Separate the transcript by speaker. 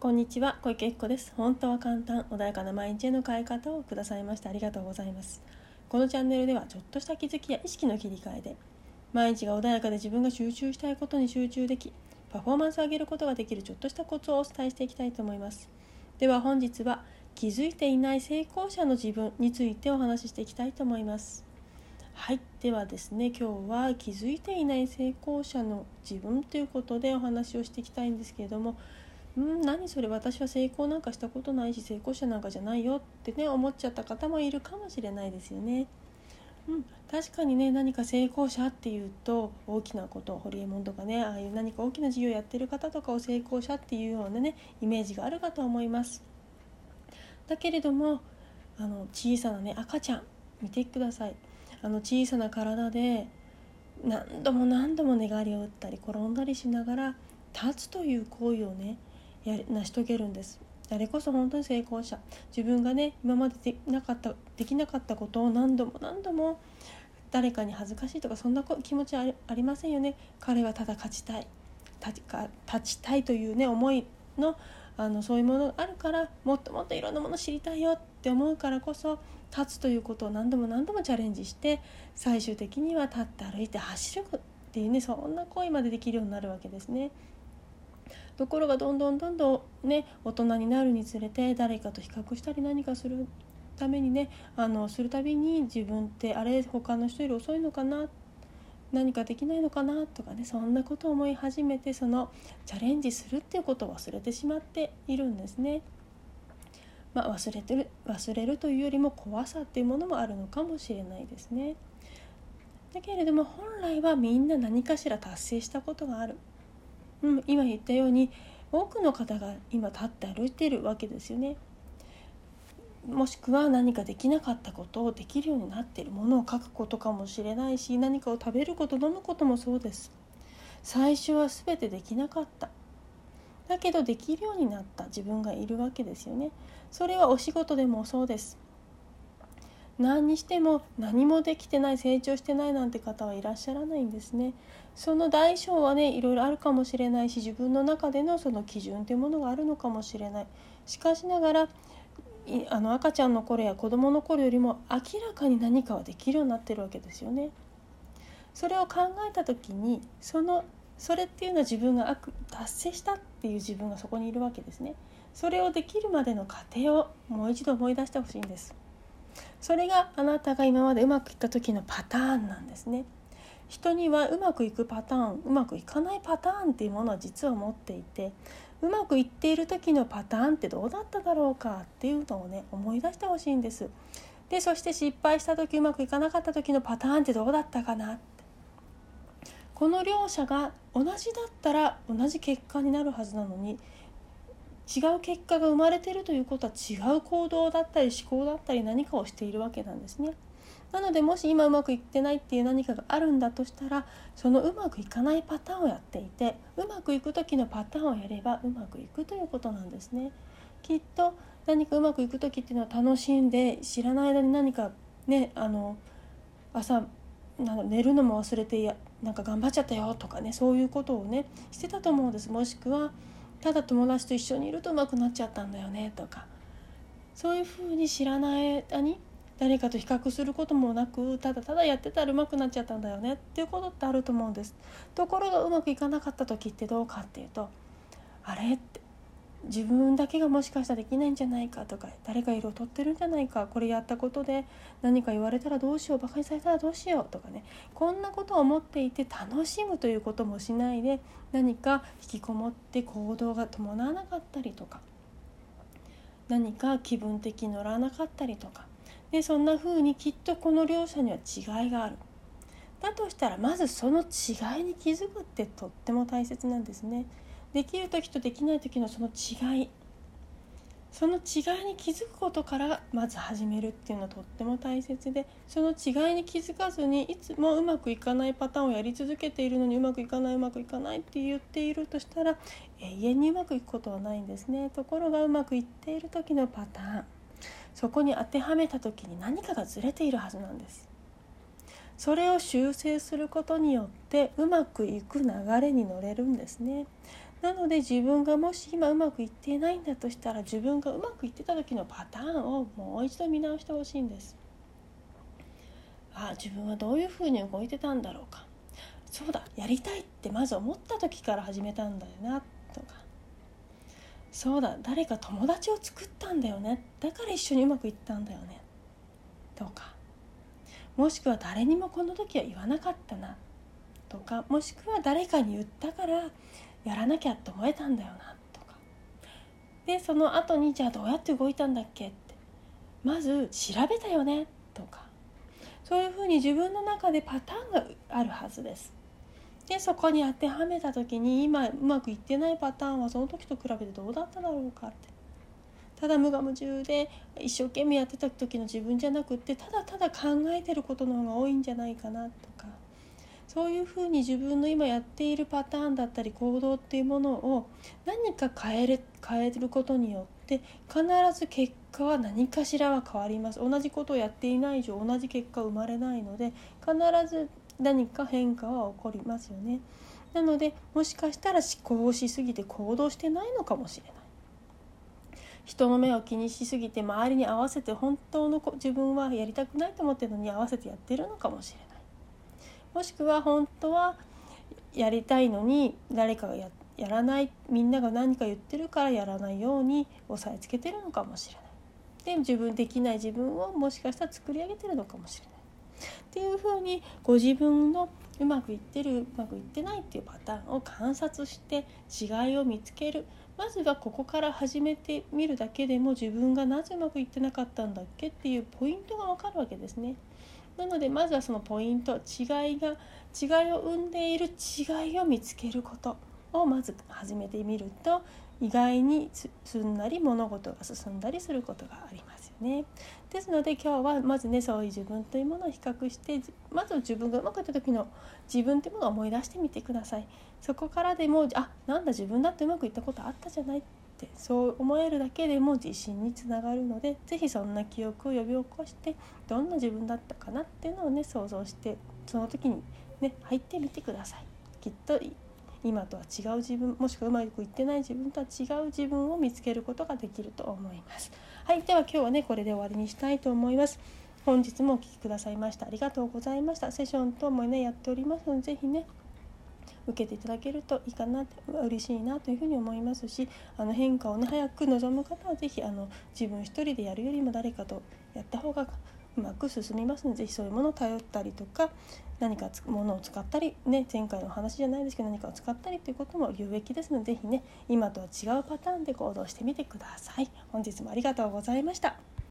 Speaker 1: こんにちは小池恵子です。本当は簡単穏やかな毎日への変え方をくださいましてありがとうございます。このチャンネルではちょっとした気づきや意識の切り替えで毎日が穏やかで自分が集中したいことに集中できパフォーマンスを上げることができるちょっとしたコツをお伝えしていきたいと思います。では本日は気づいていない成功者の自分についてお話ししていきたいと思います。はいではですね今日は気づいていない成功者の自分ということでお話をしていきたいんですけれどもん何それ私は成功なんかしたことないし成功者なんかじゃないよってね思っちゃった方もいるかもしれないですよね。うん、確かにね何か成功者っていうと大きなことホリエモンとかねああいう何か大きな事業やってる方とかを成功者っていうようなねイメージがあるかと思います。だけれどもあの小さなね赤ちゃん見てください。あの小さな体で何度も何度も寝返りを打ったり転んだりしながら立つという行為をねや成し遂げるんです。誰こそ本当に成功者。自分がね今までできなかったできなかったことを何度も何度も誰かに恥ずかしいとかそんな気持ちはありませんよね。彼はただ勝ちたい。立ちたいというね思いのあのそういうものがあるからもっともっといろんなもの知りたいよって思うからこそ立つということを何度も何度もチャレンジして最終的には立って歩いて走るっていうねそんな行為までできるようになるわけですね。ところがどんどんどんどんね大人になるにつれて誰かと比較したり何かするためにねあのするたびに自分ってあれ他の人より遅いのかな何かできないのかなとかねそんなことを思い始めてそのチャレンジするっていうことを忘れてしまっているんですね。まあ、忘れてる忘れるというよりも怖さっていうものもあるのかもしれないですね。だけれども本来はみんな何かしら達成したことがあるうん、今言ったように多くの方が今立って歩いてるわけですよね。もしくは何かできなかったことをできるようになっているものを書くことかもしれないし何かを食べること飲むこともそうです。最初は全てできなかった。だけどできるようになった自分がいるわけですよね。それはお仕事でもそうです。何にしても何もできてない成長してないなんて方はいらっしゃらないんですね。その大小はねいろいろあるかもしれないし自分の中でのその基準というものがあるのかもしれない。しかしながらあの赤ちゃんの頃や子どもの頃よりも明らかに何かはできるようになってるわけですよね。それを考えた時にそのそれっていうのは自分が達成したっていう自分がそこにいるわけですね。それをできるまでの過程をもう一度思い出してほしいんです。それがあなたが今までうまくいった時のパターンなんですね。人にはうまくいくパターンうまくいかないパターンっていうものは実は持っていてうまくいっている時のパターンってどうだっただろうかっていうのをね思い出してほしいんです。でそして失敗した時うまくいかなかった時のパターンってどうだったかなって。この両者が同じだったら同じ結果になるはずなのに違う結果が生まれてるということは違う行動だったり思考だったり何かをしているわけなんですね。なのでもし今うまくいってないっていう何かがあるんだとしたらそのうまくいかないパターンをやっていてうまくいく時のパターンをやればうまくいくということなんですね。きっと何かうまくいく時っていうのは楽しんで知らない間に何かねあの朝なんか寝るのも忘れてやなんか頑張っちゃったよとかねそういうことをねしてたと思うんですもしくはただ友達と一緒にいるとうまくなっちゃったんだよねとか。そういうふうに知らない間に誰かと比較することもなくただただやってたらうまくなっちゃったんだよねっていうことってあると思うんです。ところがうまくいかなかった時ってどうかっていうとあれって自分だけがもしかしたらできないんじゃないかとか誰か色を取ってるんじゃないかこれやったことで何か言われたらどうしようバカにされたらどうしようとかねこんなことを思っていて楽しむということもしないで何か引きこもって行動が伴わなかったりとか何か気分的に乗らなかったりとかでそんな風にきっとこの両者には違いがある。だとしたらまずその違いに気づくってとっても大切なんですね。できる時とできない時のその違い。その違いに気づくことからまず始めるっていうのはとっても大切でその違いに気づかずにいつもうまくいかないパターンをやり続けているのにうまくいかないうまくいかないって言っているとしたら永遠にうまくいくことはないんですね。ところがうまくいっている時のパターン。そこに当てはめた時に何かがずれているはずなんです。それを修正することによってうまくいく流れに乗れるんですね。なので自分がもし今うまくいっていないんだとしたら自分がうまくいってた時のパターンをもう一度見直してほしいんです。あ自分はどういうふうに動いてたんだろうか。そうだやりたいってまず思った時から始めたんだよなとか。そうだ誰か友達を作ったんだよね。だから一緒にうまくいったんだよね。とか。もしくは誰にもこの時は言わなかったな。とか。もしくは誰かに言ったからやらなきゃって思えたんだよなとか。でその後にじゃあどうやって動いたんだっけって。まず調べたよねとか。そういうふうに自分の中でパターンがあるはずです。でそこに当てはめた時に今うまくいってないパターンはその時と比べてどうだっただろうかって。ただ無我夢中で一生懸命やってた時の自分じゃなくってただただ考えてることの方が多いんじゃないかなとか。そういうふうに自分の今やっているパターンだったり行動っていうものを何か変える変えることによって必ず結果は何かしらは変わります。同じことをやっていない以上同じ結果生まれないので必ず何か変化は起こりますよね。なのでもしかしたら思考しすぎて行動してないのかもしれない。人の目を気にしすぎて周りに合わせて本当の自分はやりたくないと思ってるのに合わせてやってるのかもしれない。もしくは本当はやりたいのに誰かがややらないみんなが何か言ってるからやらないように押さえつけてるのかもしれない。で自分できない自分をもしかしたら作り上げてるのかもしれない。っていうふうにご自分のうまくいってるうまくいってないっていうパターンを観察して違いを見つける。まずはここから始めてみるだけでも自分がなぜうまくいってなかったんだっけっていうポイントが分かるわけですね。なのでまずはそのポイント違いが違いを生んでいる違いを見つけることをまず始めてみると意外にすんなり物事が進んだりすることがありますよね。ですので今日はまずねそういう自分というものを比較してまず自分がうまくいった時の自分というものを思い出してみてください。そこからでもあなんだ自分だってうまくいったことあったじゃないってそう思えるだけでも自信につながるので是非そんな記憶を呼び起こしてどんな自分だったかなっていうのをね想像してその時にね入ってみてください。きっと今とは違う自分もしくはうまくいってない自分とは違う自分を見つけることができると思います。はい、では今日はねこれで終わりにしたいと思います。本日もお聴きくださいましたありがとうございました。セッション等もねやっておりますので是非ね受けていただけるといいかな嬉しいなというふうに思いますしあの変化をね早く望む方は是非あの自分一人でやるよりも誰かとやった方がうまく進みますので是非そういうものを頼ったりとか何かものを使ったり、ね、前回の話じゃないですけど何かを使ったりということも有益ですので是非ね今とは違うパターンで行動してみてください。本日もありがとうございました。